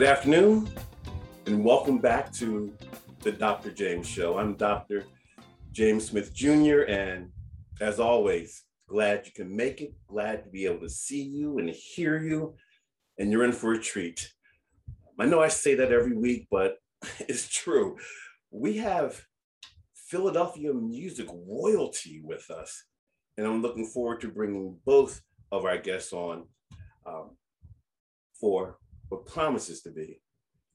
Good afternoon, and welcome back to the Dr. James Show. I'm Dr. James Smith Jr., and as always, glad you can make it, glad to be able to see you and hear you, and you're in for a treat. I know I say that every week, but it's true. We have Philadelphia music royalty with us, and I'm looking forward to bringing both of our guests on um, for what promises to be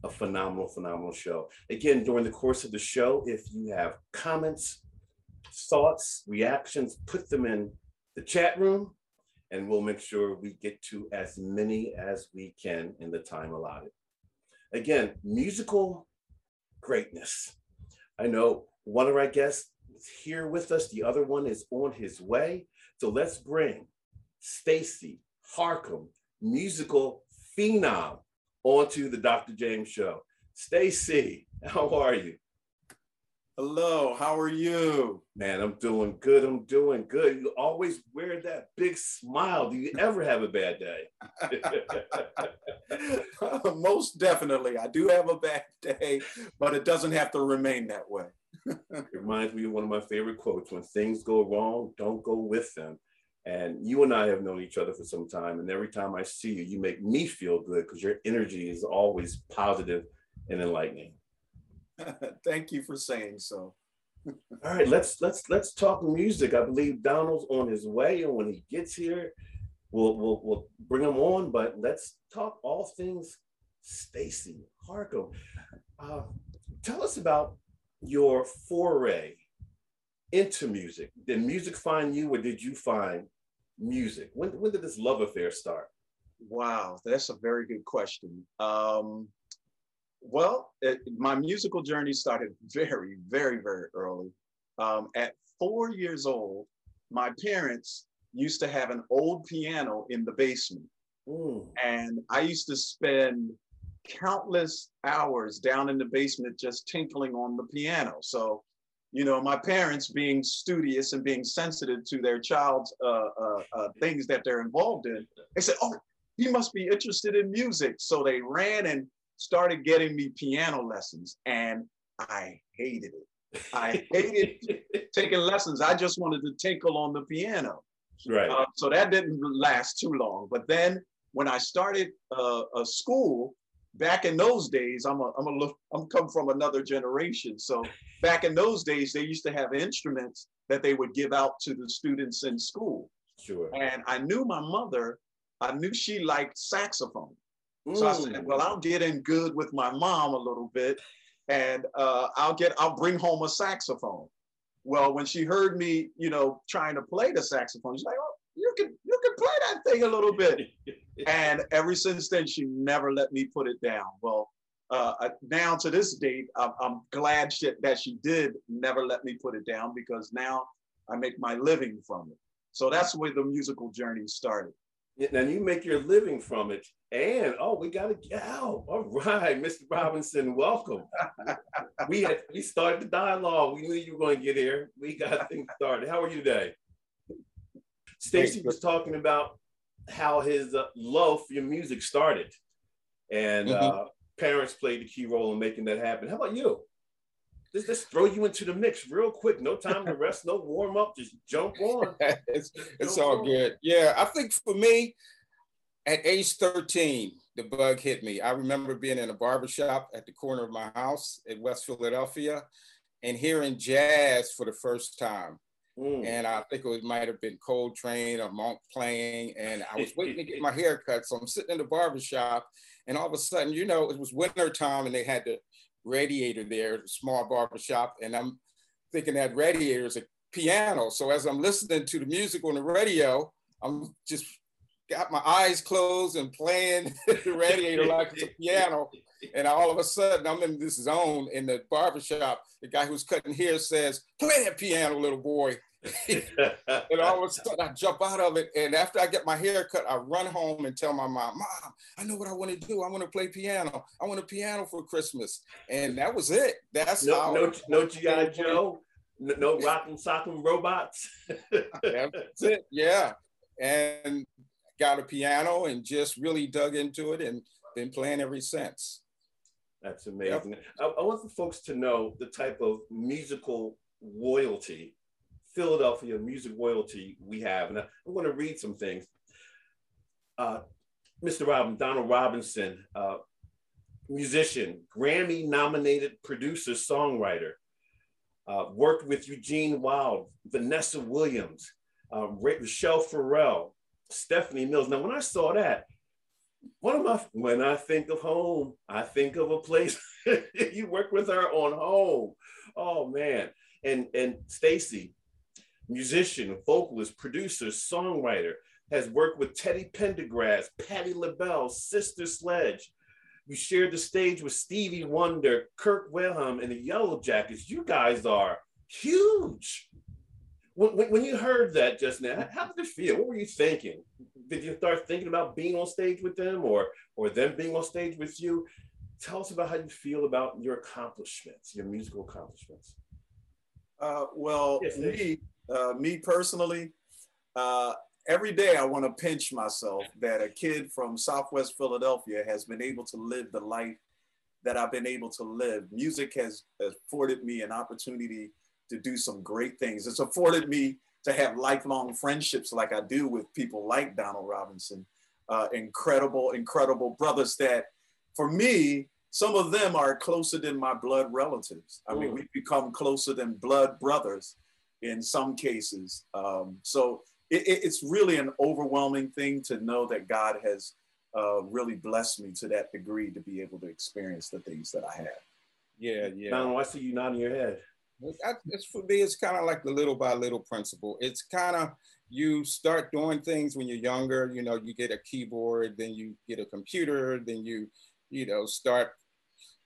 a phenomenal, phenomenal show. Again, during the course of the show, if you have comments, thoughts, reactions, put them in the chat room and we'll make sure we get to as many as we can in the time allotted. Again, musical greatness. I know one of our guests is here with us, the other one is on his way. So let's bring Stacey Harcum, musical phenom, onto the Dr. James Show. Stacey, how are you? Hello, how are you? Man, I'm doing good. I'm doing good. You always wear that big smile. Do you ever have a bad day? Most definitely. I do have a bad day, but it doesn't have to remain that way. it reminds me of one of my favorite quotes when things go wrong, don't go with them. And you and I have known each other for some time. And every time I see you, you make me feel good because your energy is always positive and enlightening. Thank you for saying so. All right, let's let's let's talk music. I believe Donald's on his way, and when he gets here, we'll we'll, we'll bring him on. But let's talk all things Stacey Harcum. Uh, tell us about your foray into music. Did music find you, or did you find music? When, when did this love affair start? Wow, that's a very good question. Um, well, it, my musical journey started very, very, very early. Um, at four years old, my parents used to have an old piano in the basement. Mm. And I used to spend countless hours down in the basement just tinkling on the piano. So you know, my parents being studious and being sensitive to their child's uh, uh, uh, things that they're involved in, they said, "Oh, he must be interested in music." So they ran and started getting me piano lessons, and I hated it. I hated taking lessons. I just wanted to tinkle on the piano. Right. Uh, so that didn't last too long. But then when I started uh, a school, back in those days, I'm a, I'm a look, I'm come from another generation. So back in those days, they used to have instruments that they would give out to the students in school. Sure. And I knew my mother, I knew she liked saxophone. Mm. So I said, well, I'll get in good with my mom a little bit and uh, I'll get, I'll bring home a saxophone. Well, when she heard me, you know, trying to play the saxophone, she's like, oh, you can, you can play that thing a little bit. and ever since then, she never let me put it down. Well, uh, now to this date, I'm, I'm glad she, that she did never let me put it down because now I make my living from it. So that's where the musical journey started. And you make your living from it, and oh, we got a gal. All right, Mr. Robinson, welcome. we had we started the dialogue. We knew you were going to get here. We got things started. How are you today? Stacey was talking about how his uh, love for your music started, and mm-hmm. uh, parents played the key role in making that happen. How about you? Let's just throw you into the mix real quick. No time to rest, no warm up. Just jump on. it's it's all on. good. Yeah, I think for me, at age 13, the bug hit me. I remember being in a barbershop at the corner of my house in West Philadelphia and hearing jazz for the first time. Mm. And I think it might have been Cold Coltrane or Monk playing. And I was waiting to get my hair cut. So I'm sitting in the barber shop, and all of a sudden, you know, it was winter time and they had the radiator there, the small barber shop. And I'm thinking that radiator is a piano. So as I'm listening to the music on the radio, I'm just got my eyes closed and playing the radiator like it's a piano. And all of a sudden, I'm in this zone in the barbershop. The guy who's cutting hair says, Play that piano, little boy. and all of a sudden, I jump out of it. And after I get my hair cut, I run home and tell my mom, Mom, I know what I want to do. I want to play piano. I want a piano for Christmas. And that was it. That's no, how. No, no G.I. Joe. No, rockin' sockin' robots. That's it. Yeah. And got a piano and just really dug into it. And been playing ever since. That's amazing. Yep. I, I, want the folks to know the type of musical royalty, Philadelphia music royalty we have. And I, am going to read some things. Uh, Mr. Robin, Donald Robinson, uh, musician, Grammy nominated producer, songwriter, uh, worked with Eugene Wilde, Vanessa Williams, uh, Rachelle Ferrell, Stephanie Mills. Now, when I saw that, one of my when I think of home, I think of a place you work with her on home. Oh man. And and Stacey, musician, vocalist, producer, songwriter, has worked with Teddy Pendergrass, Patti LaBelle, Sister Sledge. You shared the stage with Stevie Wonder, Kirk Whalum, and the Yellowjackets. You guys are huge. When, when you heard that just now, how did it feel? What were you thinking? Did you start thinking about being on stage with them or, or them being on stage with you? Tell us about how you feel about your accomplishments, your musical accomplishments. Uh, well, yes, me, uh, me personally, uh, every day I want to pinch myself that a kid from Southwest Philadelphia has been able to live the life that I've been able to live. Music has afforded me an opportunity to do some great things. It's afforded me to have lifelong friendships like I do with people like Donald Robinson, uh, incredible, incredible brothers that for me, some of them are closer than my blood relatives. I mean, we've become closer than blood brothers in some cases. Um, so it, it's really an overwhelming thing to know that God has uh, really blessed me to that degree to be able to experience the things that I have. Yeah, yeah. Donald, I see you nodding your head. It's for me, it's kind of like the little by little principle. It's kind of you start doing things when you're younger. You know, you get a keyboard, then you get a computer, then you, you know, start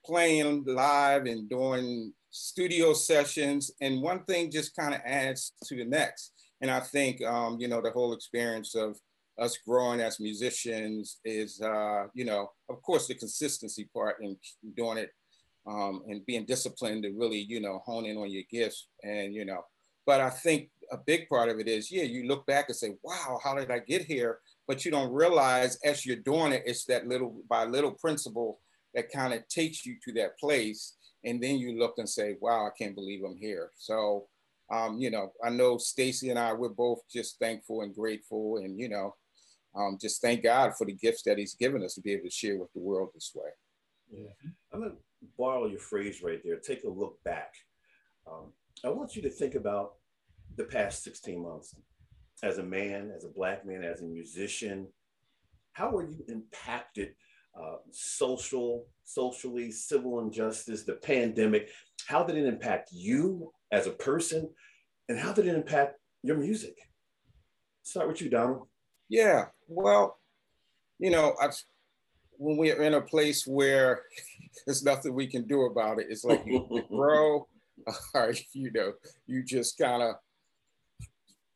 playing live and doing studio sessions, and one thing just kind of adds to the next. And I think, um, you know, the whole experience of us growing as musicians is, uh, you know, of course, the consistency part in doing it um, and being disciplined to really, you know, hone in on your gifts. And, you know, but I think a big part of it is, yeah, you look back and say, wow, how did I get here? But you don't realize as you're doing it, it's that little by little principle that kind of takes you to that place. And then you look and say, wow, I can't believe I'm here. So, um, you know, I know Stacey and I, we're both just thankful and grateful and, you know, um, just thank God for the gifts that he's given us to be able to share with the world this way. Yeah. I'm going to borrow your phrase right there. Take a look back. Um, I want you to think about the past 16 months as a man, as a Black man, as a musician. How were you impacted uh, social, socially, civil injustice, the pandemic? How did it impact you as a person? And how did it impact your music? Start with you, Donald. Yeah, well, you know, I've, when we're in a place where there's nothing we can do about it, it's like you grow, or you know, you just kind of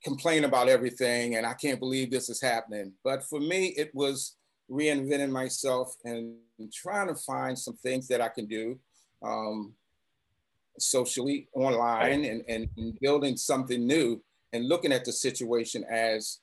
complain about everything, and I can't believe this is happening. But for me, it was reinventing myself and trying to find some things that I can do um, socially, online, and, and, building something new and looking at the situation as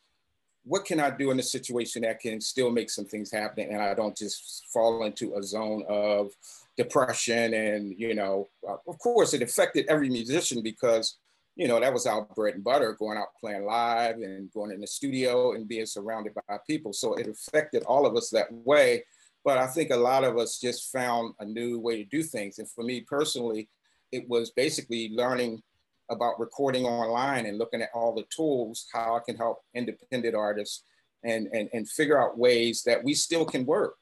what can I do in a situation that can still make some things happen and I don't just fall into a zone of depression and you know uh, of course it affected every musician because you know that was our bread and butter going out playing live and going in the studio and being surrounded by people so it affected all of us that way but I think a lot of us just found a new way to do things and for me personally it was basically learning about recording online and looking at all the tools, how I can help independent artists and, and, and figure out ways that we still can work.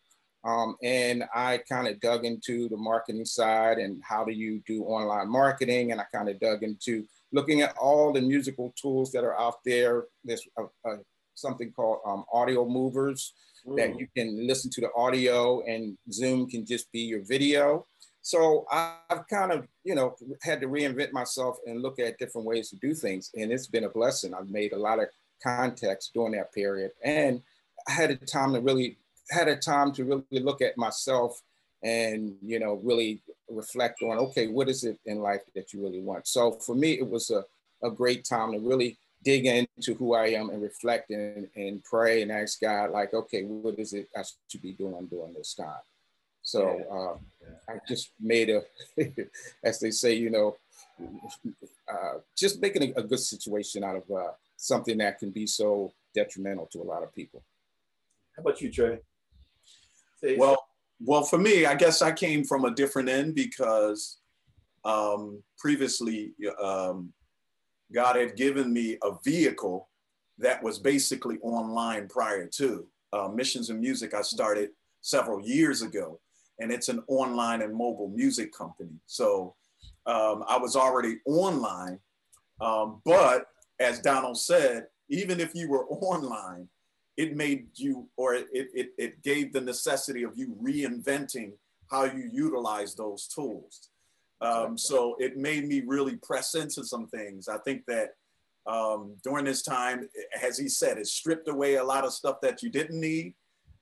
Um, and I kind of dug into the marketing side and how do you do online marketing. And I kind of dug into looking at all the musical tools that are out there. There's a, a, something called um, Audiomovers mm. that you can listen to the audio and Zoom can just be your video. So I've kind of, you know, had to reinvent myself and look at different ways to do things. And it's been a blessing. I've made a lot of contacts during that period. And I had a time to really, had a time to really look at myself and, you know, really reflect on, okay, what is it in life that you really want? So for me, it was a, a great time to really dig into who I am and reflect and, and pray and ask God, like, okay, what is it I should be doing during this time? So uh, yeah. I just made a, as they say, you know, uh, just making a, a, good situation out of uh, something that can be so detrimental to a lot of people. How about you, Trey? Well, well, for me, I guess I came from a different end because um, previously um, God had given me a vehicle that was basically online prior to uh, Missions and Music. I started several years ago, and it's an online and mobile music company. So um, I was already online, um, but as Donald said, even if you were online, it made you, or it, it, it gave the necessity of you reinventing how you utilize those tools. Um, so it made me really press into some things. I think that um, during this time, as he said, it stripped away a lot of stuff that you didn't need.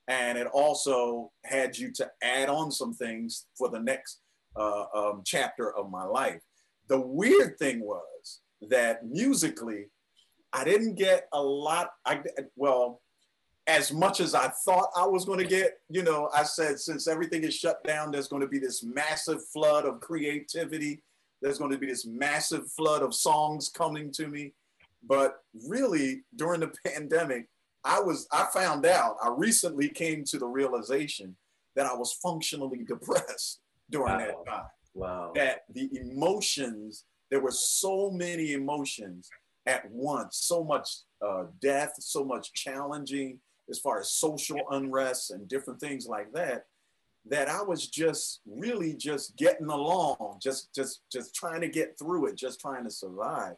And it also had you to add on some things for the next uh, um, chapter of my life. The weird thing was that musically, I didn't get a lot. I well, as much as I thought I was going to get, you know, I said, since everything is shut down, there's going to be this massive flood of creativity. There's going to be this massive flood of songs coming to me. But really, during the pandemic, I was, I found out, I recently came to the realization that I was functionally depressed during wow. that time. Wow. That the emotions, there were so many emotions at once, so much uh, death, so much challenging as far as social unrest and different things like that that I was just really just getting along, just just just trying to get through it, just trying to survive.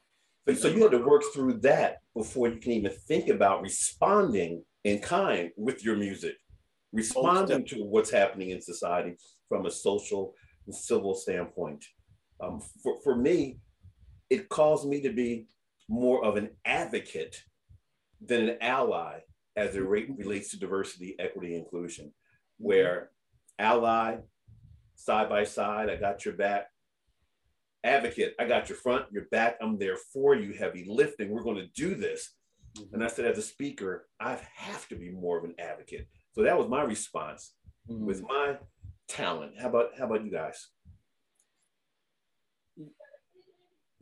So, so you had to work through that before you can even think about responding in kind with your music, responding to what's happening in society from a social and civil standpoint. Um, for, for me, it caused me to be more of an advocate than an ally as it relates to diversity, equity, inclusion, where ally, side by side, I got your back. Advocate, I got your front, your back, I'm there for you, heavy lifting. We're going to do this. Mm-hmm. And I said, as a speaker, I have to be more of an advocate. So that was my response mm-hmm. with my talent. How about how about you guys?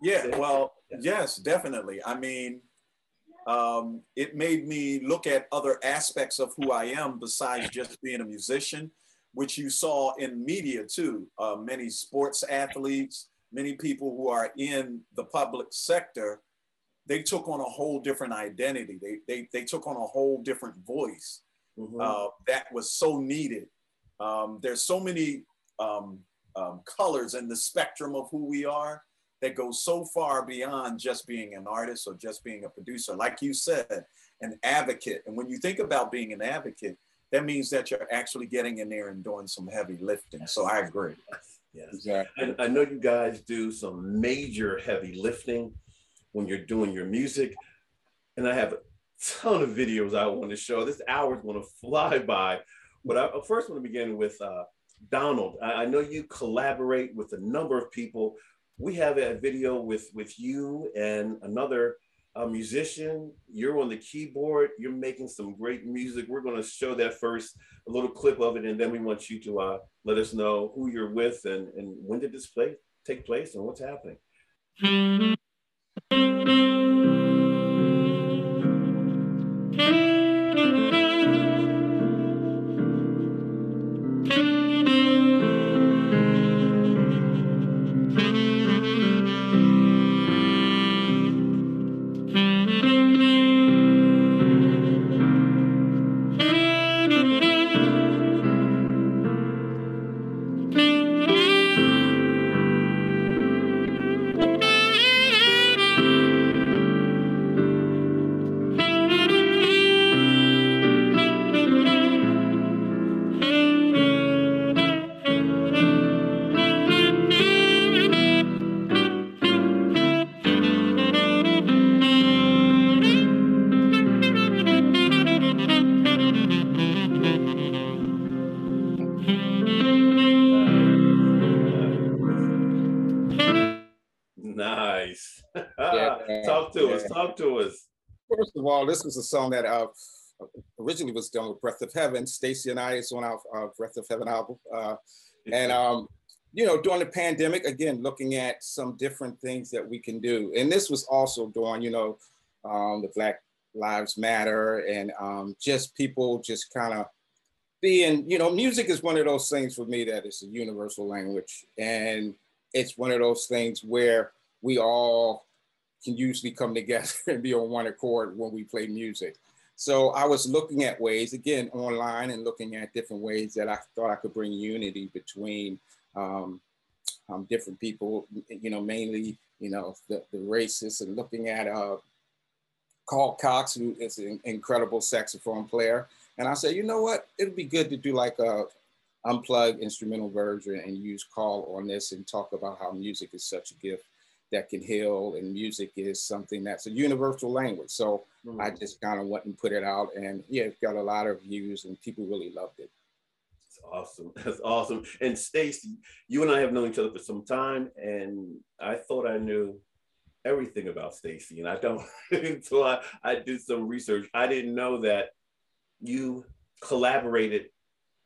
Yeah, well, yes, definitely. I mean, um, it made me look at other aspects of who I am besides just being a musician, which you saw in media too. Uh, many sports athletes, many people who are in the public sector, they took on a whole different identity. They, they, they took on a whole different voice mm-hmm. uh, that was so needed. Um, there's so many um, um, colors in the spectrum of who we are that goes so far beyond just being an artist or just being a producer. Like you said, an advocate. And when you think about being an advocate, that means that you're actually getting in there and doing some heavy lifting. So I agree. Yes. Exactly. And I know you guys do some major heavy lifting when you're doing your music. And I have a ton of videos I want to show. This hour is going to fly by. But I first want to begin with uh, Donald. I, I know you collaborate with a number of people we have a video with with you and another uh, musician. You're on the keyboard. You're making some great music. We're going to show that first, a little clip of it, and then we want you to uh, let us know who you're with and and when did this play take place and what's happening. All, this was a song that uh, originally was done with Breath of Heaven. Stacey and I is on our, our Breath of Heaven album, uh, and um, you know, during the pandemic, again, looking at some different things that we can do. And this was also during, you know, um, the Black Lives Matter and um, just people just kind of being, you know, music is one of those things for me that is a universal language. And it's one of those things where we all can usually come together and be on one accord when we play music. So I was looking at ways, again, online and looking at different ways that I thought I could bring unity between um, um, different people, you know, mainly, you know, the, the racists and looking at uh, Carl Cox, who is an incredible saxophone player. And I said, you know what, it'd be good to do like a unplugged instrumental version and use Carl on this and talk about how music is such a gift that can heal and music is something that's a universal language. So mm-hmm. I just kind of went and put it out and yeah, it got a lot of views and people really loved it It's awesome. That's awesome. And Stacey, you and I have known each other for some time, and I thought I knew everything about Stacey, and I don't until I, I did some research. I didn't know that you collaborated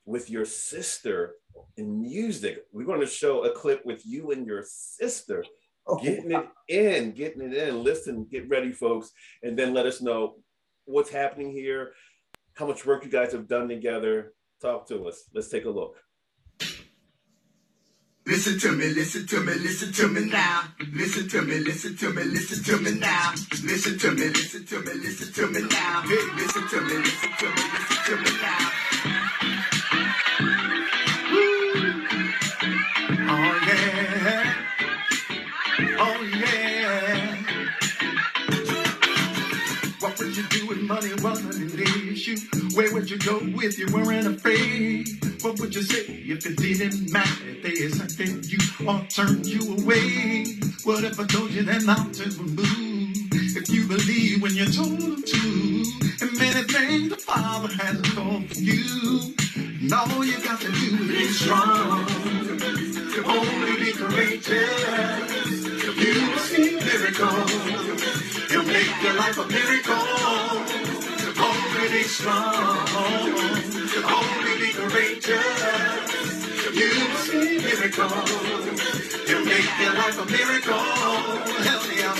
with your sister in music. We're going to show a clip with you and your sister oh, getting wow. it in, getting it in. Listen, get ready, folks, and then let us know what's happening here, how much work you guys have done together, Talk to us. Let's take a look. Listen to me, listen to me, listen to me now. Listen to me, listen to me, listen to me now. Listen to me, listen to me, listen to me now. Listen to me, listen to me, listen to me now. Do if money wasn't an issue? Where would you go if you weren't afraid? What would you say if it didn't matter if they something you or turned you away? What if I told you that mountains would move? If you believe when you're told them to, and many things the Father has done for you. And all you got to do is strong. Only be courageous. You will see miracles. Your life a miracle be strong. Only be courageous. You will see miracles. You make your life a miracle. Help me out,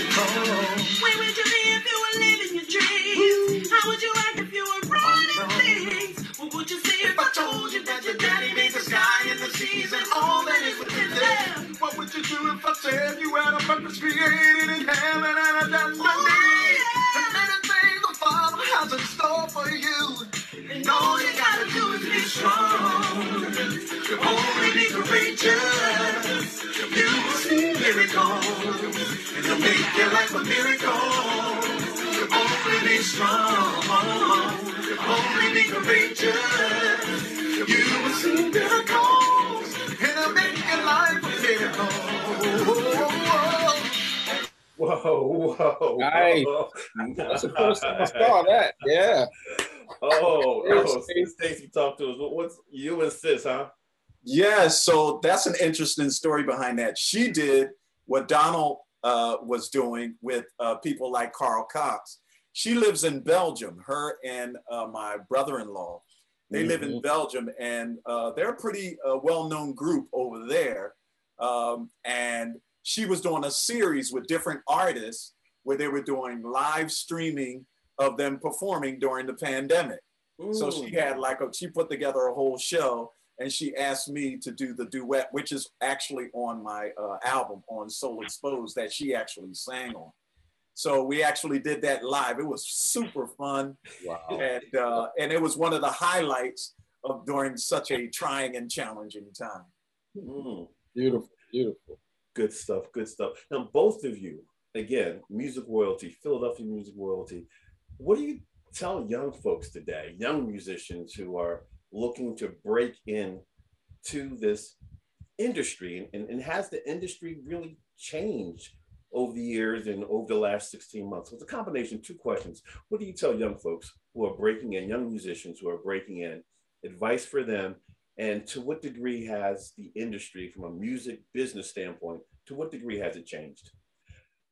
Where would you be if you were living your dreams? How would you act if you were running things? What would you say if I told you that your daddy made the sky and the seas and all that is within them? What would you do if I said you had a purpose created in heaven and a strong. Only be courageous. You will see miracles. And you'll make your life a miracle. Only be strong. Only be courageous. You will see miracles. And it'll make your life a miracle. Whoa, whoa. Nice. That's the first time I saw that. Yeah. Oh, oh Stacey, talk to us. What's you and sis, huh? Yeah, so that's an interesting story behind that. She did what Donald uh, was doing with uh, people like Carl Cox. She lives in Belgium, her and uh, my brother in law. They mm-hmm. live in mm-hmm. Belgium, and uh, they're a pretty uh, well known group over there. Um, and she was doing a series with different artists where they were doing live streaming of them performing during the pandemic. Ooh. So she had like a, she put together a whole show and she asked me to do the duet, which is actually on my uh, album on Soul Exposed that she actually sang on. So we actually did that live. It was super fun. Wow. And, uh, and it was one of the highlights of during such a trying and challenging time. Mm. Beautiful, beautiful. Good stuff. Good stuff. Now, both of you, again, music royalty, Philadelphia music royalty. What do you tell young folks today, young musicians who are looking to break in to this industry? And, and has the industry really changed over the years and over the last 16 months? So it's a combination two questions. What do you tell young folks who are breaking in, young musicians who are breaking in, advice for them and to what degree has the industry, from a music business standpoint, to what degree has it changed?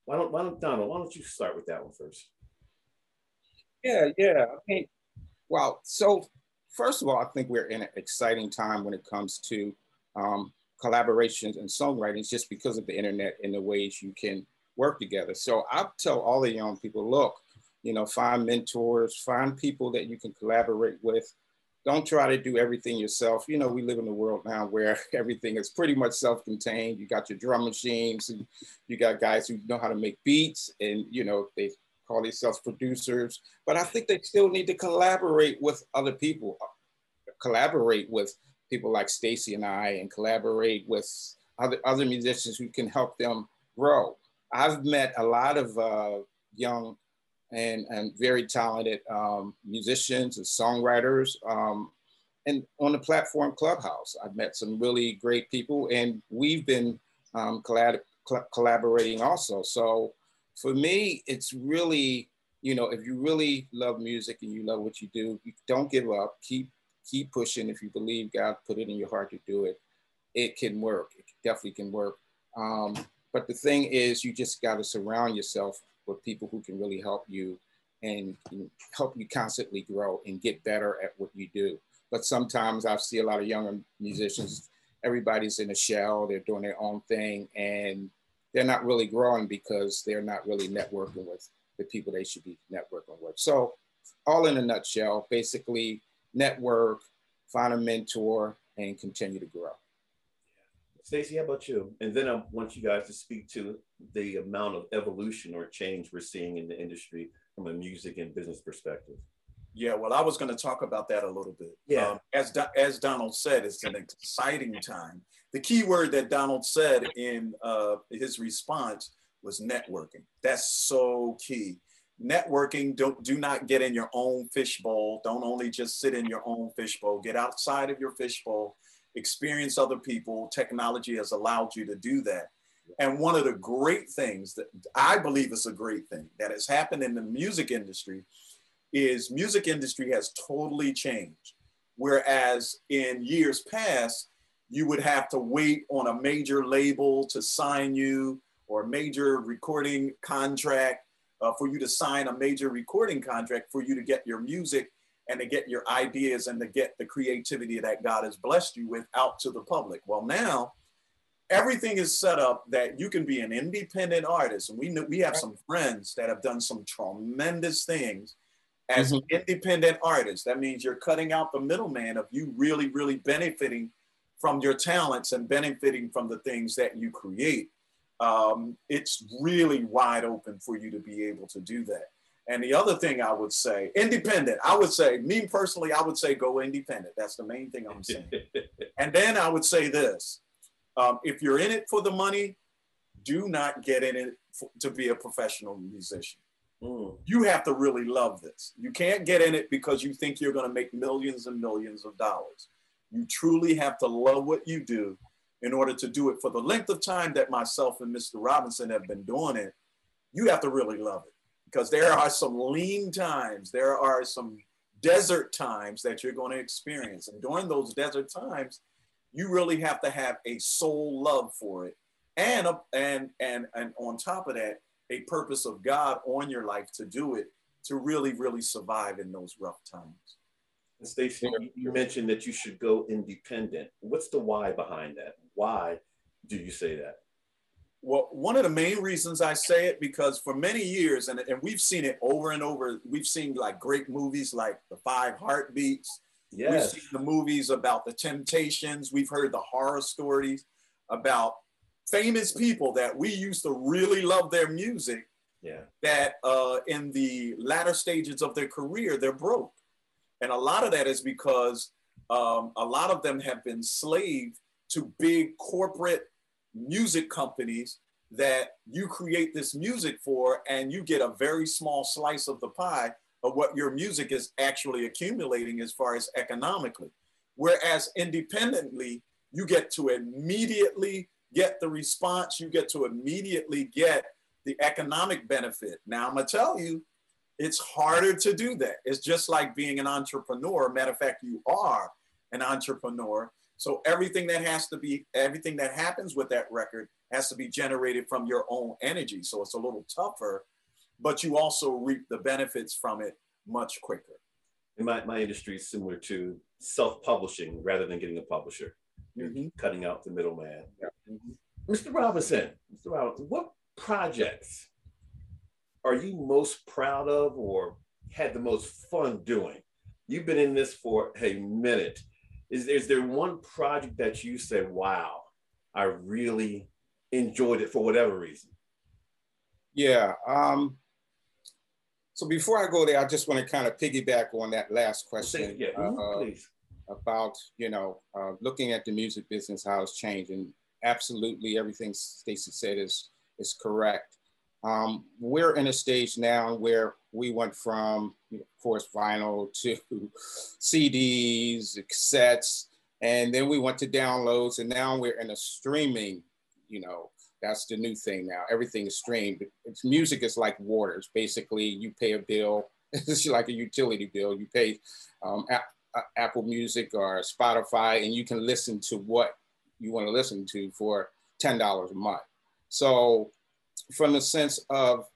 why don't, why don't Donald, why don't you start with that one first? Yeah, yeah. I mean, well, so first of all, I think we're in an exciting time when it comes to um, collaborations and songwriting, just because of the internet and the ways you can work together. So I tell all the young people, look, you know, find mentors, find people that you can collaborate with. Don't try to do everything yourself. You know, we live in a world now where everything is pretty much self-contained. You got your drum machines and you got guys who know how to make beats and, you know, they call themselves producers, but I think they still need to collaborate with other people, collaborate with people like Stacey and I, and collaborate with other, other musicians who can help them grow. I've met a lot of uh, young and, and very talented um, musicians and songwriters. Um, and on the platform Clubhouse, I've met some really great people, and we've been um, collab- collaborating also. So for me, it's really, you know, if you really love music and you love what you do, you don't give up. Keep keep pushing. If you believe God put it in your heart to do it, it can work. It definitely can work. Um, but the thing is, you just got to surround yourself with people who can really help you and help you constantly grow and get better at what you do. But sometimes I see a lot of younger musicians, everybody's in a shell, they're doing their own thing, and they're not really growing because they're not really networking with the people they should be networking with. So, all in a nutshell, basically, network, find a mentor, and continue to grow. Stacey, how about you? And then I want you guys to speak to the amount of evolution or change we're seeing in the industry from a music and business perspective. Yeah, well, I was going to talk about that a little bit. Yeah. Um, as, Do- as Donald said, it's an exciting time the key word that Donald said in uh, his response was networking. That's so key. Networking, don't do not get in your own fishbowl. Don't only just sit in your own fishbowl. Get outside of your fishbowl, experience other people. Technology has allowed you to do that. And one of the great things that I believe is a great thing that has happened in the music industry is music industry has totally changed. Whereas in years past, you would have to wait on a major label to sign you or a major recording contract uh, for you to sign a major recording contract for you to get your music and to get your ideas and to get the creativity that God has blessed you with out to the public. Well, now everything is set up that you can be an independent artist. And we know we have some friends that have done some tremendous things as mm-hmm. independent artists. That means you're cutting out the middleman of you really, really benefiting from your talents and benefiting from the things that you create, um, it's really wide open for you to be able to do that. And the other thing I would say, independent, I would say, me personally, I would say go independent. That's the main thing I'm saying. and then I would say this um, if you're in it for the money, do not get in it for, to be a professional musician. Mm. You have to really love this. You can't get in it because you think you're going to make millions and millions of dollars. You truly have to love what you do in order to do it for the length of time that myself and Mr. Robinson have been doing it. You have to really love it because there are some lean times, there are some desert times that you're going to experience. And during those desert times, you really have to have a soul love for it. And, and, and, and on top of that, a purpose of God on your life to do it to really, really survive in those rough times. And Stacey, you mentioned that you should go independent. What's the why behind that? Why do you say that? Well, one of the main reasons I say it because for many years, and, and we've seen it over and over, we've seen like great movies like The Five Heartbeats. Yes. We've seen the movies about the Temptations. We've heard the horror stories about famous people that we used to really love their music. Yeah. That uh, in the latter stages of their career, they're broke. And a lot of that is because um, a lot of them have been slave to big corporate music companies that you create this music for, and you get a very small slice of the pie of what your music is actually accumulating as far as economically. Whereas independently, you get to immediately get the response, you get to immediately get the economic benefit. Now, I'm gonna tell you, it's harder to do that. It's just like being an entrepreneur. Matter of fact, you are an entrepreneur. So everything that has to be, everything that happens with that record has to be generated from your own energy. So it's a little tougher, but you also reap the benefits from it much quicker. And my, my industry is similar to self-publishing rather than getting a publisher. You're mm-hmm. cutting out the middleman. Yeah. Mm-hmm. Mr. Robinson, Mr. Robinson, what projects are you most proud of or had the most fun doing? You've been in this for a minute. Is, is there one project that you say, wow, I really enjoyed it for whatever reason? Yeah. Um, so before I go there, I just want to kind of piggyback on that last question. Yeah, uh, please. About, you know, uh, looking at the music business, how it's changing. Absolutely everything Stacey said is, is correct. Um, we're in a stage now where we went from, of course, vinyl to CDs, cassettes, and then we went to downloads, and now we're in a streaming. You know, that's the new thing now. Everything is streamed. It's music is like water. It's basically you pay a bill. It's like a utility bill. You pay um, Uh, Apple Music or Spotify, and you can listen to what you want to listen to for ten dollars a month. So from the sense of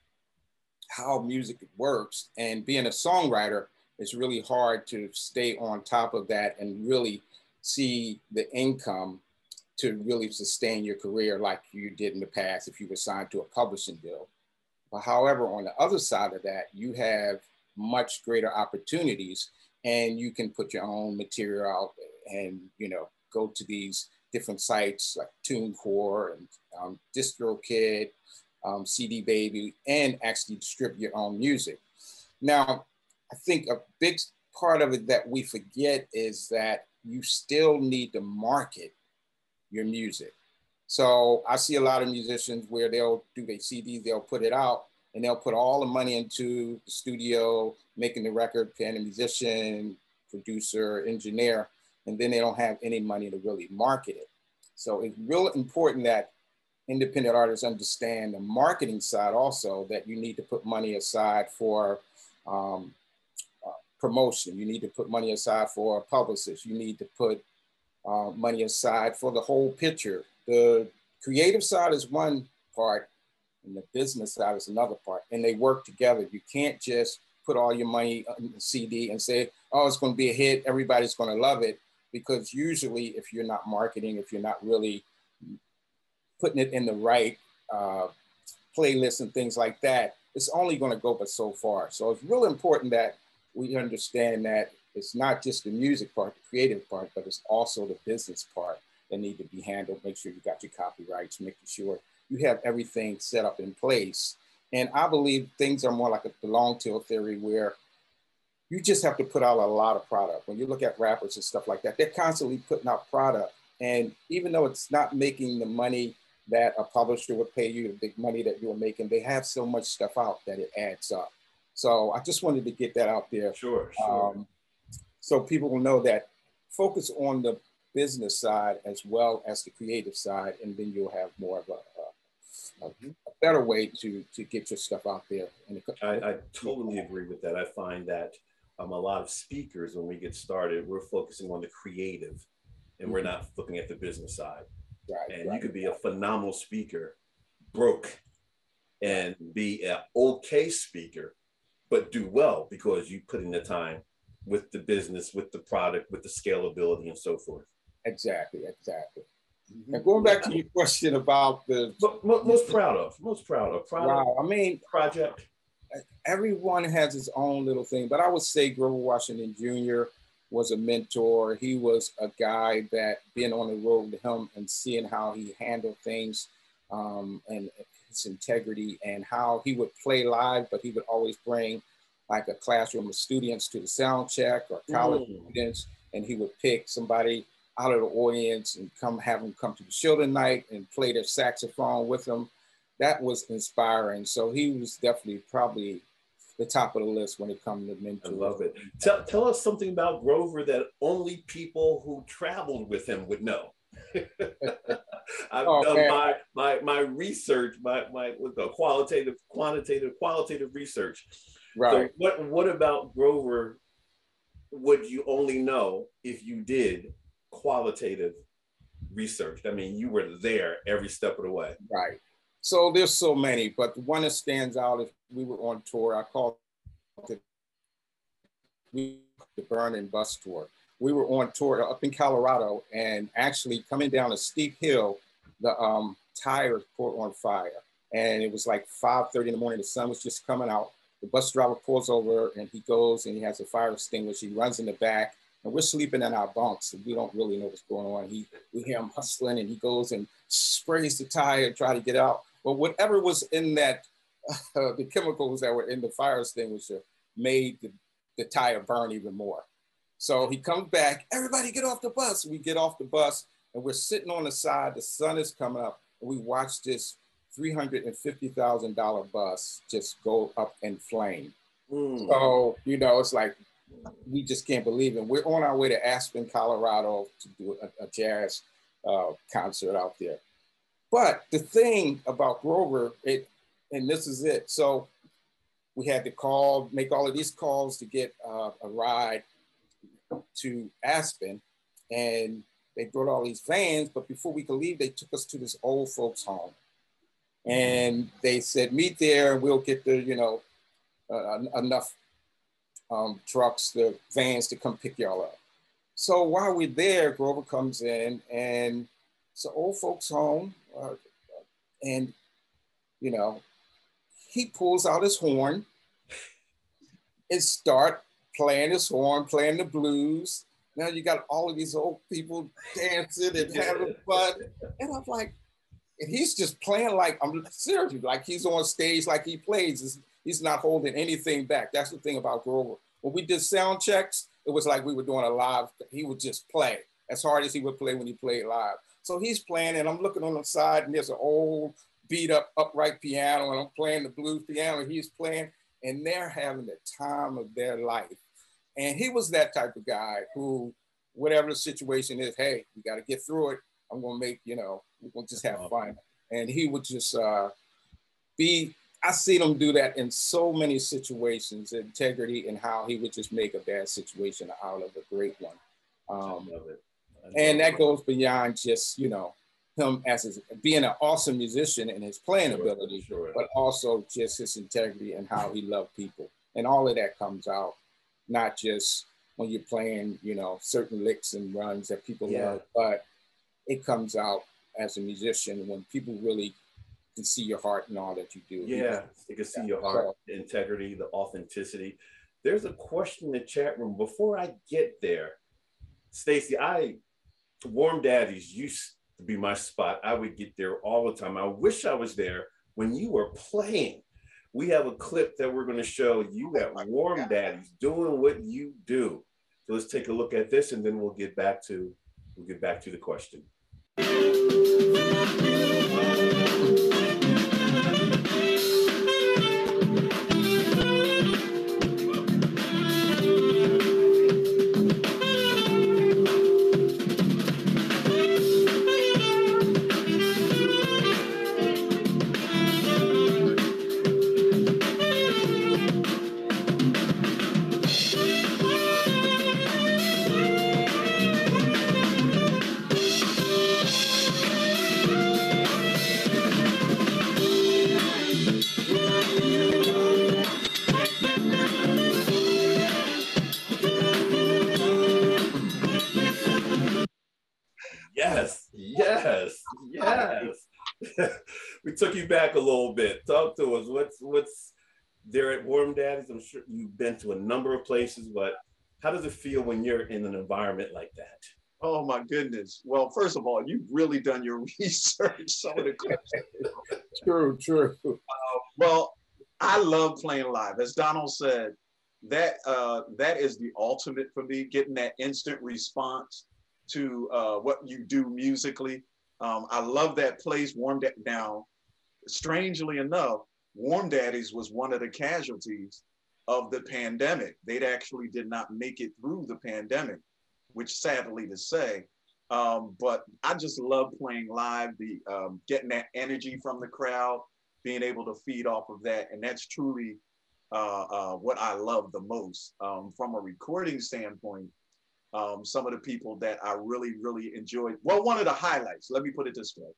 how music works and being a songwriter, it's really hard to stay on top of that and really see the income to really sustain your career like you did in the past if you were signed to a publishing deal. But however, on the other side of that, you have much greater opportunities and you can put your own material out and you know go to these different sites like TuneCore and um, DistroKid um, CD Baby, and actually distribute your own music. Now, I think a big part of it that we forget is that you still need to market your music. So I see a lot of musicians where they'll do their CDs, they'll put it out, and they'll put all the money into the studio, making the record, paying a musician, producer, engineer, and then they don't have any money to really market it. So it's real important that independent artists understand the marketing side also that you need to put money aside for um, uh, promotion. You need to put money aside for a publicist. You need to put uh, money aside for the whole picture. The creative side is one part, and the business side is another part, and they work together. You can't just put all your money on the CD and say, "Oh, it's going to be a hit. Everybody's going to love it," because usually, if you're not marketing, if you're not really putting it in the right uh, playlist and things like that, it's only going to go but so far. So it's real important that we understand that it's not just the music part, the creative part, but it's also the business part that need to be handled. Make sure you got your copyrights, making sure you have everything set up in place. And I believe things are more like a long tail theory where you just have to put out a lot of product. When you look at rappers and stuff like that, they're constantly putting out product. And even though it's not making the money that a publisher would pay you the big money that you were making. They have so much stuff out that it adds up. So I just wanted to get that out there. Sure, sure. Um, so people will know that focus on the business side as well as the creative side, and then you'll have more of a, a, better way to to get your stuff out there. I, I totally agree with that. I find that um, a lot of speakers, when we get started, we're focusing on the creative, and we're mm-hmm. not looking at the business side. Right, and right, you could be a phenomenal speaker, broke, and be an okay speaker, but do well because you put in the time with the business, with the product, with the scalability, and so forth. Exactly, exactly. And going back to your question about the most proud of, most proud of, proud wow, of I mean, project. Everyone has his own little thing, but I would say Grover Washington Jr was a mentor. He was a guy that being on the road with him and seeing how he handled things um, and his integrity and how he would play live, but he would always bring like a classroom of students to the sound check or college mm. students, and he would pick somebody out of the audience and come have them come to the children night and play their saxophone with them. That was inspiring. So he was definitely probably the top of the list when it comes to mentors. I love it. Tell, tell us something about Grover that only people who traveled with him would know. I've oh, done my, my my research, my my the qualitative, quantitative, qualitative research. Right. So what what about Grover would you only know if you did qualitative research. I mean, you were there every step of the way. Right. So there's so many, but one that stands out is we were on tour. I called it the Burning Bus Tour. We were on tour up in Colorado and actually coming down a steep hill, the um, tires caught on fire. And it was like 5.30 in the morning. The sun was just coming out. The bus driver pulls over and he goes and he has a fire extinguisher. He runs in the back and we're sleeping in our bunks and we don't really know what's going on. He, we hear him hustling and he goes and sprays the tire, and try to get out. But whatever was in that, uh, the chemicals that were in the fire extinguisher made the, the tire burn even more. So he comes back, everybody get off the bus. We get off the bus and we're sitting on the side, the sun is coming up, and we watch this $350,000 bus just go up in flame. Mm. So, you know, it's like we just can't believe it. We're on our way to Aspen, Colorado to do a, a jazz uh, concert out there. But the thing about Grover, it, and this is it. So we had to call, make all of these calls to get uh, a ride to Aspen, and they brought all these vans. But before we could leave, they took us to this old folks' home, and they said, "Meet there, and we'll get the, you know, uh, enough um, trucks, the vans to come pick y'all up." So while we're there, Grover comes in, and it's an old folks' home. Uh, and, you know, he pulls out his horn and start playing his horn, playing the blues. Now you got all of these old people dancing and having fun. And I'm like, and he's just playing like, I'm seriously, like he's on stage, like he plays. He's not holding anything back. That's the thing about Grover. When we did sound checks, it was like we were doing a live, he would just play as hard as he would play when he played live. So he's playing, and I'm looking on the side, and there's an old beat up upright piano, and I'm playing the blues piano, and he's playing, and they're having the time of their life. And he was that type of guy who, whatever the situation is, hey, we got to get through it. I'm gonna make, you know, we're gonna just have fun. And he would just uh, be. I seen him do that in so many situations, integrity and how he would just make a bad situation out of a great one. Um, and that goes beyond just you know him as his, being an awesome musician and his playing sure, ability, sure. but also just his integrity and how he loved people, and all of that comes out, not just when you're playing you know certain licks and runs that people yeah. love, but it comes out as a musician when people really can see your heart and all that you do. Yeah, they can see your heart, the integrity, the authenticity. There's a question in the chat room. Before I get there, Stacey, I Warm Daddies used to be my spot. I would get there all the time. I wish I was there when you were playing. We have a clip that we're going to show you at oh Warm Daddies doing what you do. So let's take a look at this, and then we'll get back to we'll get back to the question. Little bit. Talk to us. What's what's there at Warm Daddies? I'm sure you've been to a number of places, but how does it feel when you're in an environment like that? Oh my goodness. Well, first of all, you've really done your research. Some of the questions. true, true. Uh, well, I love playing live. As Donald said, that uh, that is the ultimate for me, getting that instant response to uh, what you do musically. Um, I love that place, Warm Down strangely enough, Warm Daddies was one of the casualties of the pandemic. They actually did not make it through the pandemic, which sadly to say. Um, but I just love playing live, the um, getting that energy from the crowd, being able to feed off of that, and that's truly uh, uh, what I love the most. Um, from a recording standpoint, um, some of the people that I really, really enjoyed. Well, one of the highlights, let me put it this way.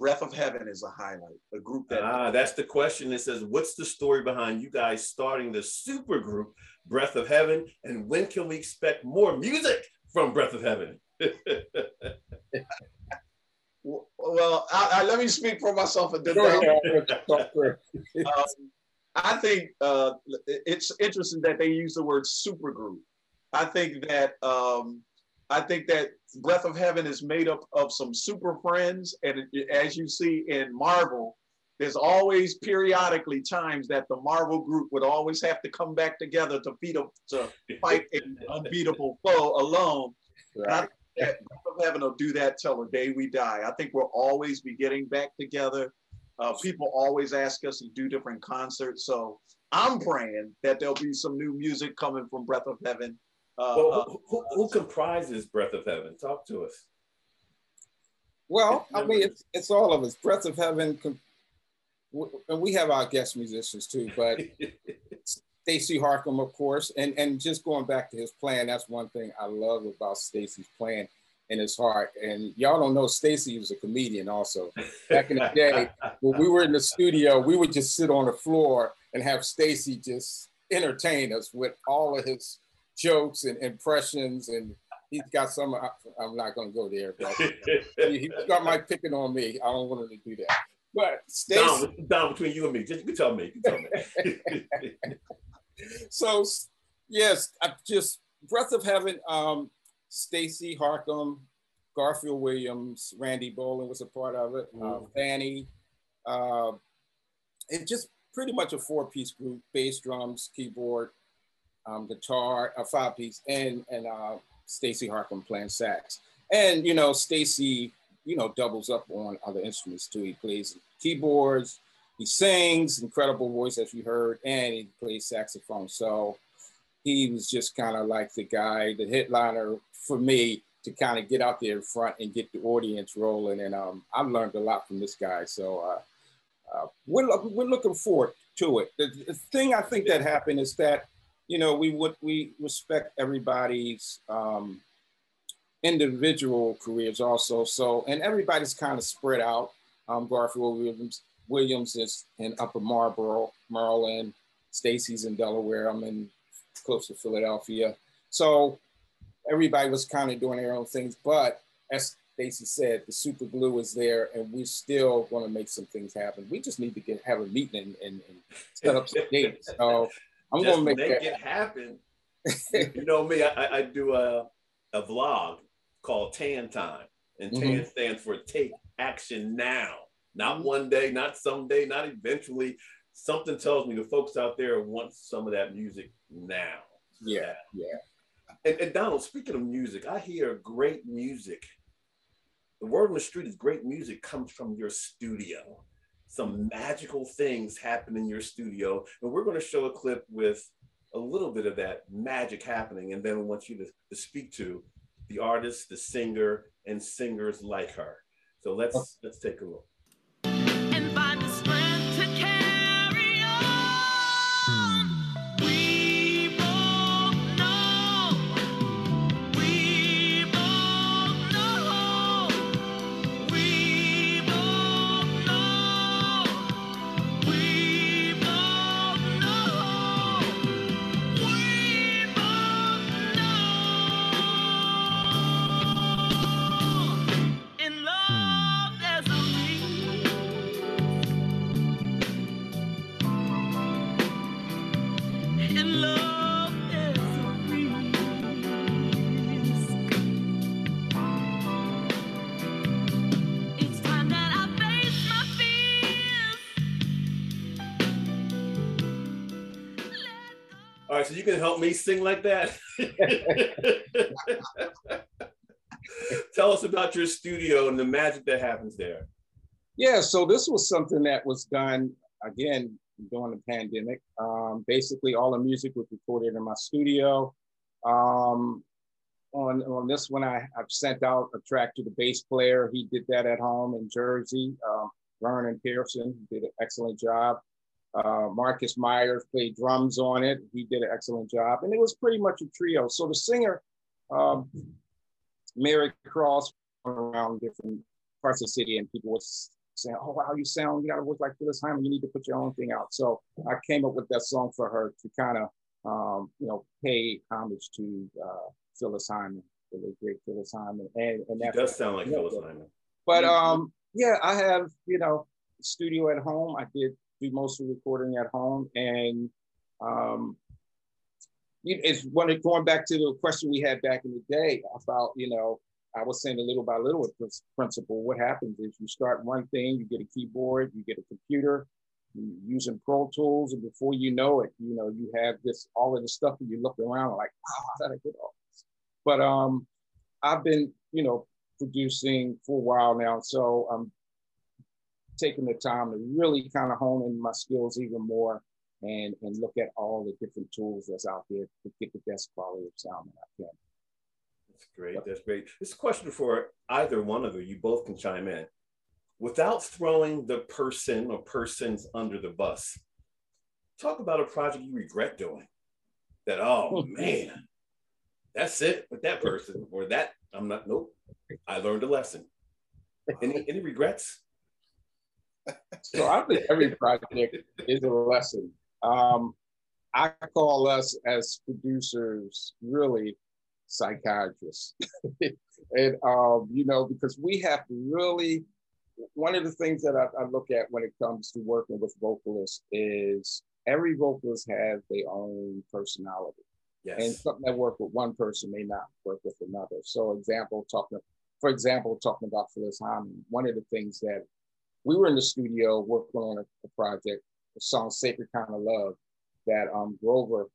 Breath of Heaven is a highlight, a group that. Ah, that's the question. It says, what's the story behind you guys starting the super group, Breath of Heaven? And when can we expect more music from Breath of Heaven? well, I, I, let me speak for myself and then. um, I think uh, it's interesting that they use the word super group. I think that um, I think that Breath of Heaven is made up of some super friends, and as you see in Marvel, there's always periodically times that the Marvel group would always have to come back together to beat up to fight an unbeatable foe alone. Right. Breath of Heaven will do that till the day we die. I think we'll always be getting back together. Uh, people always ask us to do different concerts, so I'm praying that there'll be some new music coming from Breath of Heaven uh, well, uh, who, who, who, comprises Breath of Heaven? Talk to us. Well, I mean, it's, it's all of us. Breath of Heaven, and we have our guest musicians too, but Stacey Harcum, of course, and and just going back to his plan, that's one thing I love about Stacey's plan in his heart. And y'all don't know Stacey was a comedian also. Back in the day, when we were in the studio, we would just sit on the floor and have Stacey just entertain us with all of his jokes and impressions, and he's got some. I'm not going to go there, but he, he got my picking on me. I don't want him to do that. But down, down between you and me. Just you tell me. You tell me. so yes, I just Breath of Heaven. Um, Stacey Harcum, Garfield Williams, Randy Boland was a part of it. Mm. Uh, Fanny. Uh, it's just pretty much a four-piece group: bass, drums, keyboard, um, guitar, a five piece, and and uh, Stacey Harcum playing sax. And you know, Stacey, you know, doubles up on other instruments too. He plays keyboards, he sings, incredible voice as you heard, and he plays saxophone. So he was just kind of like the guy, the headliner for me to kind of get out there in front and get the audience rolling. And um, I've learned a lot from this guy. So uh, uh, we're, we're looking forward to it. The, the, thing I think that happened is that you know, we would we respect everybody's um, individual careers also. So, and everybody's kind of spread out. Um, Garfield Williams Williams is in Upper Marlboro, Maryland. Stacey's in Delaware. I'm in close to Philadelphia. So everybody was kind of doing their own things. But as Stacey said, the super glue is there, and we're still going to make some things happen. We just need to get have a meeting and, and, and set up some dates. So I'm Just gonna make, make it happen. you know me, I, I do a, a vlog called Tan Time, and Tan mm-hmm. stands for Take Action Now. Not mm-hmm. one day, not someday, not eventually. Something tells me the folks out there want some of that music now. Yeah, yeah. And, and Donald, speaking of music, I hear great music. The word on the street is great music comes from your studio some magical things happen in your studio. And we're going to show a clip with a little bit of that magic happening. And then we want you to, to speak to the artist, the singer, and singers like her. So let's let's take a look. Help me sing like that. Tell us about your studio and the magic that happens there. Yeah, so this was something that was done again during the pandemic. Um, basically, all the music was recorded in my studio. Um, on, on this one, I, I've sent out a track to the bass player. He did that at home in Jersey. Um, Vernon Pearson did an excellent job. Uh, Marcus Myers played drums on it. He did an excellent job. And it was pretty much a trio. So the singer um, Mary Cross around different parts of the city, and people was saying, "Oh wow, you sound you got to work like Phyllis Hyman. You need to put your own thing out." So I came up with that song for her to kind of um, you know pay homage to uh, Phyllis Hyman, the great Phyllis Hyman, and and that does sound like Phyllis Hyman. But um, yeah, I have you know studio at home. I did do most of the recording at home, and um, it's when it going back to the question we had back in the day about you know I was saying a little by little with this principle. What happens is you start one thing, you get a keyboard, you get a computer, using Pro Tools, and before you know it, you know you have this all of the stuff, and you look around like, wow, how did I get all this? But um, I've been you know producing for a while now, so I'm taking the time to really kind of hone in my skills even more and, and look at all the different tools that's out there to get the best quality of sound that I can. That's great. That's great. This question for either one of you, you both can chime in. Without throwing the person or persons under the bus, talk about a project you regret doing. That, oh man, that's it with that person or that. I'm not, nope. I learned a lesson. Any, any regrets? so I think every project is a lesson. Um, I call us as producers really psychiatrists. and, um, you know, because we have to really, one of the things that I, I, look at when it comes to working with vocalists is every vocalist has their own personality. Yes. And something that works with one person may not work with another. So example, talking, for example, talking about Phyllis Hyman, one of the things that we were in the studio working on a, a project, the song Sacred Kind of Love that um, Grover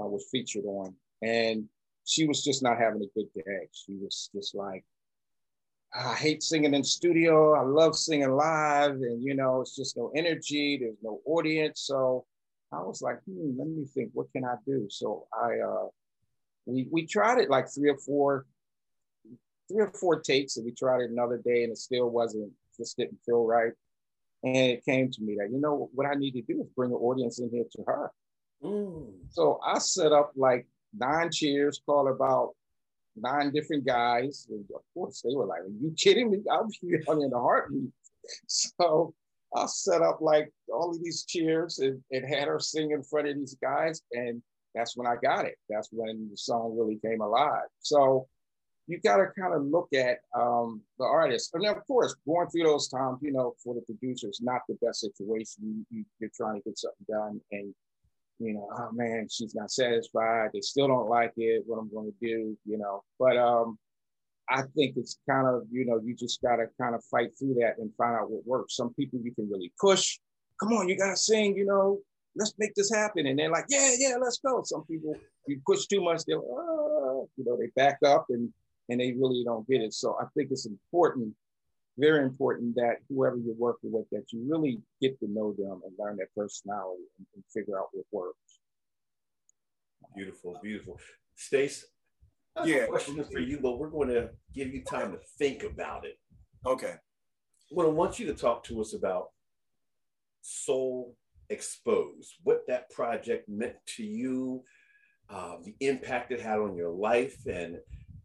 uh, was featured on. And she was just not having a good day. She was just like, I hate singing in studio. I love singing live. And, you know, it's just no energy. There's no audience. So I was like, hmm, let me think, what can I do? So I, uh, we, we tried it like three or four, three or four takes and we tried it another day and it still wasn't just didn't feel right. And it came to me that, you know, what I need to do is bring an audience in here to her. Mm. So I set up like nine chairs, called about nine different guys. And of course, they were like, Are you kidding me? I'll be on in a heartbeat. So I set up like all of these chairs and, and had her sing in front of these guys. And that's when I got it. That's when the song really came alive. So you got to kind of look at um, the artist. And of course, going through those times, you know, for the producer, it's not the best situation. You, are trying to get something done, and you know, oh man, she's not satisfied. They still don't like it. What I'm going to do, you know. But um, I think it's kind of, you know, you just got to kind of fight through that and find out what works. Some people you can really push. Come on, you got to sing. You know, let's make this happen. And they're like, yeah, yeah, let's go. Some people you push too much, they're like, oh, you know, they back up and and they really don't get it. So I think it's important, very important that whoever you're working with, that you really get to know them and learn their personality and, and figure out what works. Beautiful, beautiful. Stace, yeah. question for you, but we're going to give you time to think about it. Okay. What I want you to talk to us about Soul Exposed, what that project meant to you, uh, the impact it had on your life, and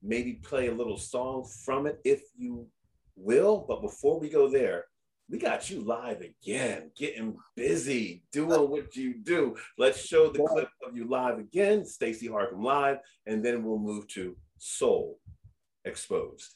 maybe play a little song from it if you will. But before we go there, we got you live again, getting busy, doing what you do. Let's show the clip of you live again, Stacey Harcum live, and then we'll move to Soul Exposed.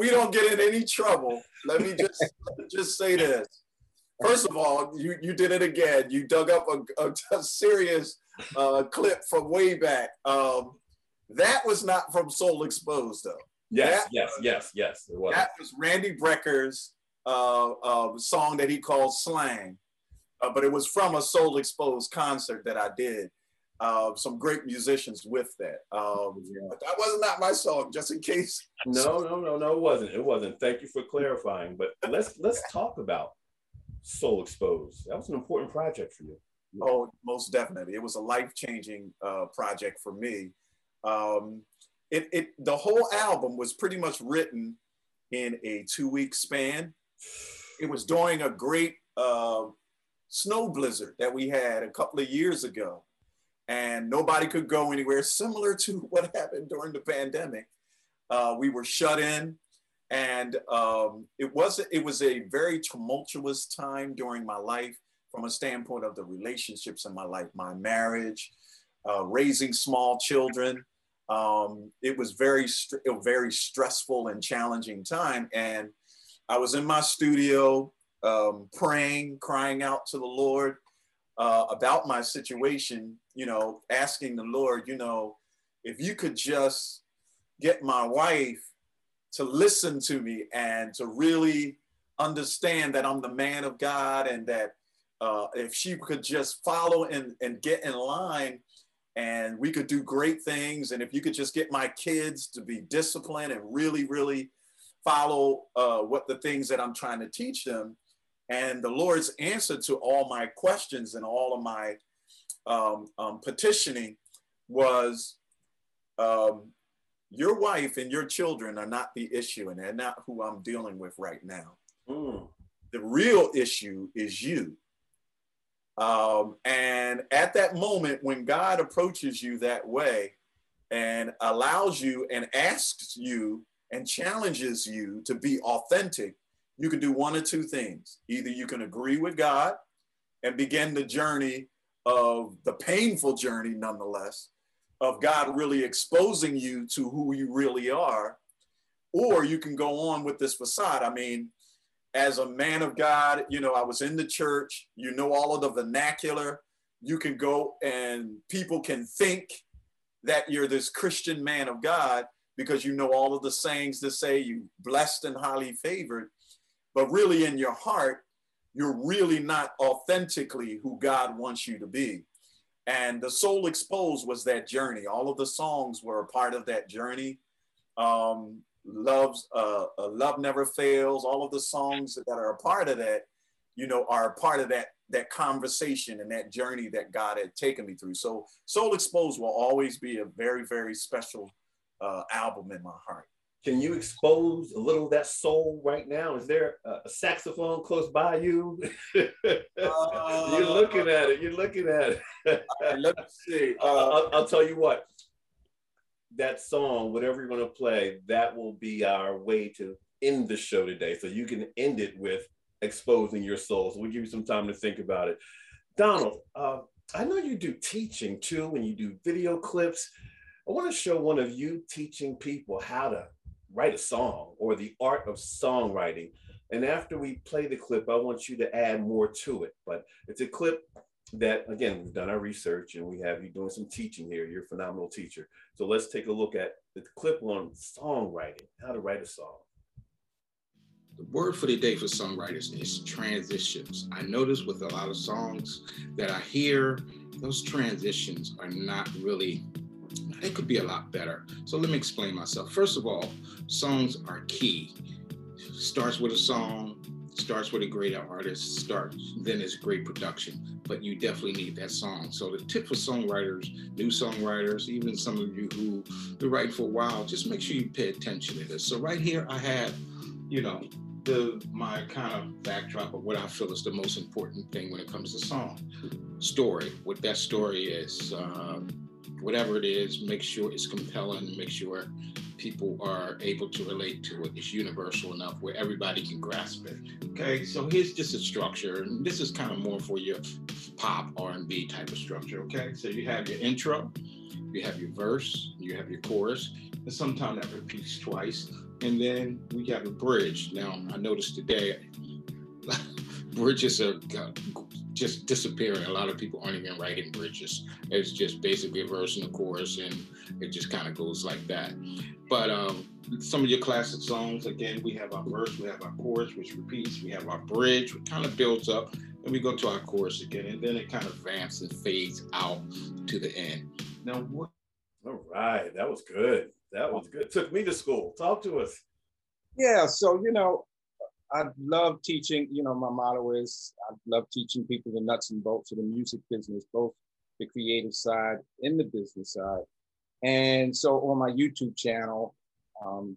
We don't get in any trouble, let me just just say this. First of all, you, you did it again. You dug up a, a, a serious uh, clip from way back. Um, that was not from Soul Exposed, though. Yes, that yes, yes, yes. It was. That was Randy Brecker's uh, uh, song that he called Slang, uh, but it was from a Soul Exposed concert that I did. Uh, some great musicians with that. Um, yeah. That was not my song, just in case. No, no, no, no, it wasn't. It wasn't. Thank you for clarifying. But let's let's talk about Soul Exposed. That was an important project for you. Yeah. Oh, most definitely. It was a life changing uh, project for me. Um, it, it the whole album was pretty much written in a two week span. It was during a great uh, snow blizzard that we had a couple of years ago, and nobody could go anywhere. Similar to what happened during the pandemic, uh, we were shut in, and um, it was it was a very tumultuous time during my life from a standpoint of the relationships in my life, my marriage, uh, raising small children. Um, it was very, a very stressful and challenging time. And I was in my studio um, praying, crying out to the Lord uh, about my situation, you know, asking the Lord, you know, if you could just get my wife to listen to me and to really understand that I'm the man of God and that uh, if she could just follow and, and get in line and we could do great things. And if you could just get my kids to be disciplined and really, really follow uh, what the things that I'm trying to teach them. And the Lord's answer to all my questions and all of my um, um, petitioning was um, your wife and your children are not the issue, and they're not who I'm dealing with right now. Mm. The real issue is you. Um, and at that moment, when God approaches you that way and allows you and asks you and challenges you to be authentic, you can do one or two things. Either you can agree with God and begin the journey of the painful journey, nonetheless, of God really exposing you to who you really are, or you can go on with this facade. I mean, as a man of God, you know, I was in the church, you know, all of the vernacular. You can go and people can think that you're this Christian man of God because you know all of the sayings that say you blessed and highly favored. But really, in your heart, you're really not authentically who God wants you to be. And the Soul Exposed was that journey. All of the songs were a part of that journey. Um, loves uh, uh, love never fails all of the songs that are a part of that you know are a part of that that conversation and that journey that god had taken me through so soul exposed will always be a very very special uh, album in my heart can you expose a little of that soul right now is there a, saxophone close by you uh, you're looking at it you're looking at it let me see I'll, I'll tell you what that song, whatever you're going to play, that will be our way to end the show today. So you can end it with exposing your soul. So we'll give you some time to think about it. Donald, uh, I know you do teaching too, and you do video clips. I want to show one of you teaching people how to write a song or the art of songwriting. And after we play the clip, I want you to add more to it. But it's a clip that again we've done our research and we have you doing some teaching here you're a phenomenal teacher so let's take a look at the clip on songwriting how to write a song the word for the day for songwriters is transitions i notice with a lot of songs that i hear those transitions are not really they could be a lot better so let me explain myself first of all songs are key starts with a song starts with a great artist, starts, then it's great production. But you definitely need that song. So the tip for songwriters, new songwriters, even some of you who been writing for a while, just make sure you pay attention to this. So right here, I have, you know, the my kind of backdrop of what I feel is the most important thing when it comes to song story. What that story is, um, whatever it is, make sure it's compelling. Make sure people are able to relate to it. It's universal enough where everybody can grasp it. Okay, so here's just a structure, and this is kind of more for your pop R&B type of structure. Okay, so you have your intro, You have your verse, you have your chorus, and sometimes that repeats twice. And then we have a bridge. Now, I noticed today, bridges are uh, just disappearing. A lot of people aren't even writing bridges. It's just basically a verse and a chorus, and it just kind of goes like that. But um, some of your classic songs, again, we have our verse, we have our chorus, which repeats, we have our bridge, which kind of builds up, and we go to our chorus again, and then it kind of vamps and fades out to the end. Now, what? All right, that was good. That was good. Took me to school. Talk to us. Yeah, so you know, I love teaching. You know, my motto is I love teaching people the nuts and bolts of the music business, both the creative side and the business side. And so on my YouTube channel, um,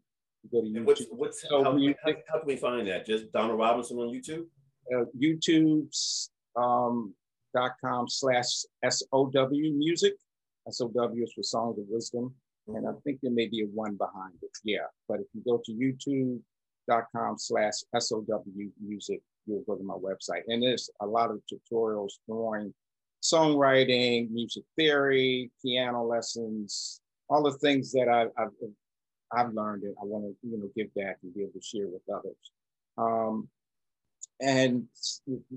go to YouTube. What's, what's so how, how, how, can we find that? Just Donald Robinson on YouTube? Uh, YouTube.com um, slash SOW music. SOW is for Songs of Wisdom. Mm-hmm. And I think there may be a one behind it. Yeah. But if you go to youtube.com slash SOW music, you'll go to my website. And there's a lot of tutorials on songwriting, music theory, piano lessons, all the things that I, have I've learned and I want to you know give back and be able to share with others. Um, and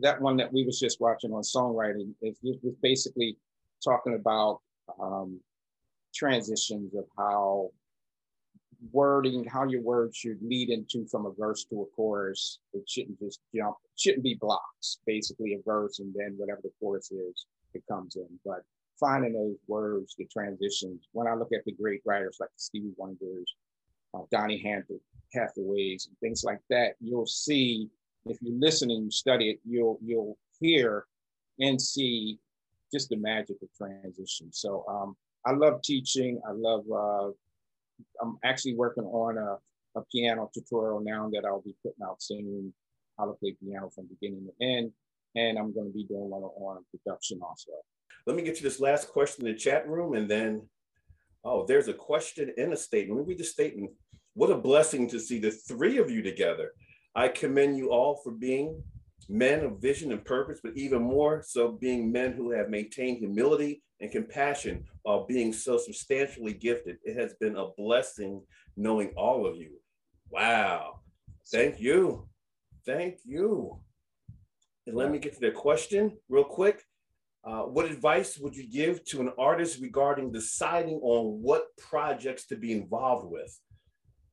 that one that we was just watching on songwriting is basically talking about um, transitions of how wording, how your words should lead into from a verse to a chorus. It shouldn't just jump, it shouldn't be blocks, basically a verse and then whatever the chorus is, it comes in. But finding those words, the transitions, when I look at the great writers like Stevie Wonder's, uh, Donny Hathaways, and things like that, you'll see if you listen and you study it, you'll you'll hear and see just the magic of transition. So um, I love teaching. I love. Uh, I'm actually working on a, a piano tutorial now that I'll be putting out soon. How to play piano from beginning to end, and I'm going to be doing one on production also. Let me get you this last question in the chat room, and then Oh, there's a question in a statement. Let me read the statement. What a blessing to see the three of you together. I commend you all for being men of vision and purpose, but even more so being men who have maintained humility and compassion while being so substantially gifted. It has been a blessing knowing all of you. Wow. Thank you. Thank you. And let me get to the question real quick. Uh, what advice would you give to an artist regarding deciding on what projects to be involved with?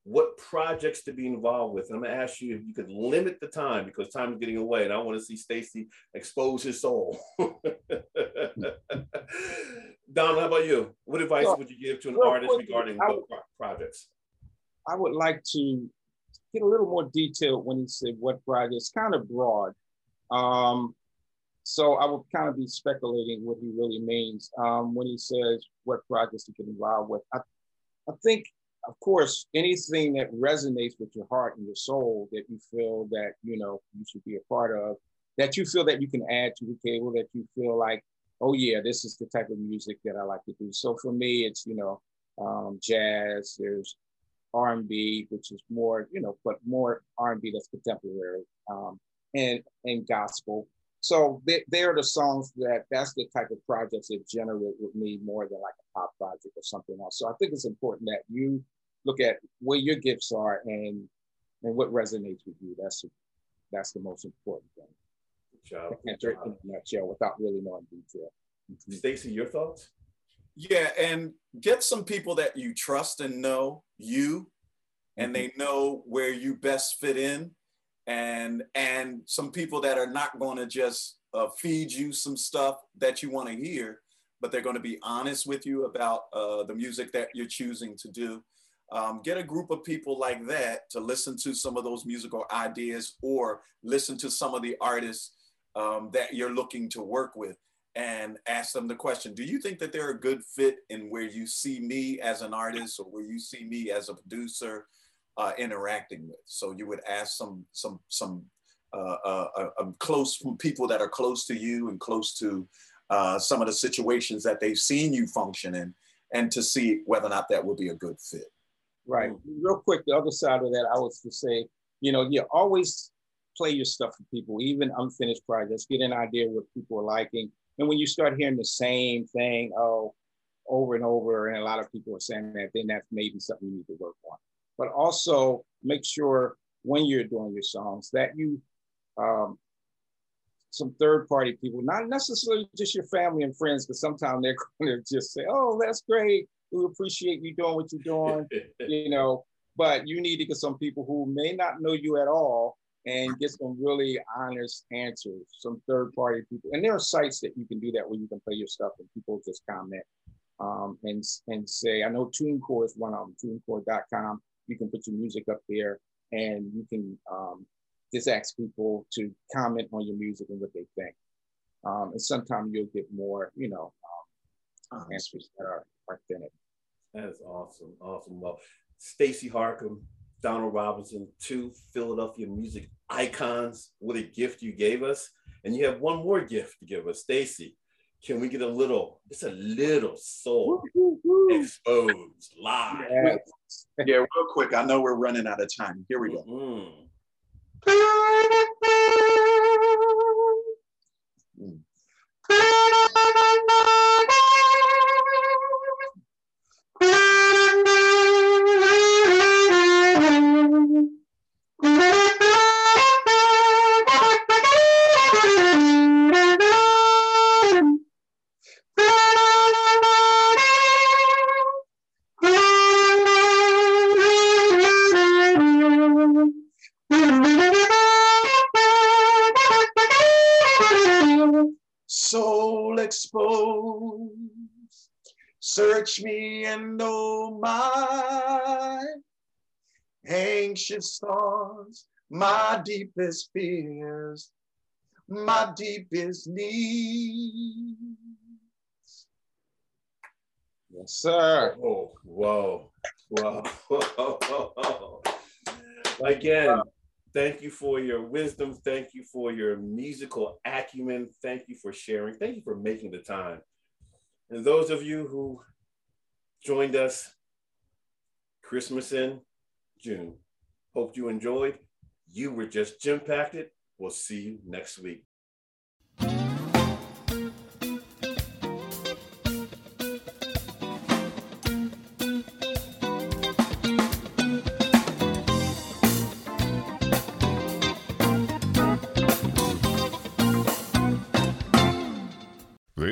What projects to be involved with? And I'm gonna ask you if you could limit the time because time is getting away, and I want to see Stacey expose his soul. Don, how about you? What advice would you give to an artist regarding what projects? I would like to get a little more detailed when you said what projects, kind of broad. Um, so I would kind of be speculating what he really means um, when he says what projects to get involved with. I, I think, of course, anything that resonates with your heart and your soul that you feel that you know you should be a part of, that you feel that you can add to the table, that you feel like, oh yeah, this is the type of music that I like to do. So for me, it's you know um, jazz. There's R&B, which is more you know, but more R&B that's contemporary, um, and and gospel so they, they're the songs that that's the type of projects that generate with me more than like a pop project or something else. So I think it's important that you look at where your gifts are and and what resonates with you. That's that's the most important thing. Good job. Good job. In a nutshell, without really knowing detail. Mm-hmm. Stacey, your thoughts? Yeah, and get some people that you trust and know you, and mm-hmm. they know where you best fit in and and some people that are not going to just uh, feed you some stuff that you want to hear, but they're going to be honest with you about uh, the music that you're choosing to do. Um, get a group of people like that to listen to some of those musical ideas or listen to some of the artists um, that you're looking to work with and ask them the question Do you think that they're a good fit in where you see me as an artist or where you see me as a producer? Uh, interacting with. So you would ask some some some uh, uh, uh um, close people that are close to you and close to uh, some of the situations that they've seen you function in, and to see whether or not that would be a good fit. Right. Real quick, the other side of that, I was to say, you know, you always play your stuff for people, even unfinished projects. Get an idea what people are liking, and when you start hearing the same thing, oh, over and over, and a lot of people are saying that, then that's maybe something you need to work on. But also make sure when you're doing your songs that you um, some third party people, not necessarily just your family and friends, because sometimes they're going to just say, "Oh, that's great. We appreciate you doing what you're doing," you know. But you need to get some people who may not know you at all and get some really honest answers, some third party people. And there are sites that you can do that where you can play your stuff and people just comment um, and, and say, I know TuneCore is one of them, tunecore.com. You can put your music up there and you can um, just ask people to comment on your music and what they think. Um, and sometimes you'll get more, you know, um, answers that are authentic. That is awesome. Awesome. Well, Stacey Harcum, Donald Robinson, two Philadelphia music icons. What a gift you gave us. And you have one more gift to give us. Stacey, can we get a little, just a little soul exposed live? Yes. Yeah, real quick. I know we're running out of time. Here we go. Mm-hmm. Me and know my anxious thoughts, my deepest fears, my deepest needs. Yes, sir. Oh, whoa, whoa, whoa. Again, thank you for your wisdom. Thank you for your musical acumen. Thank you for sharing. Thank you for making the time. And those of you who joined us Christmas in June, hope you enjoyed. You were just Jim Packed. We'll see you next week.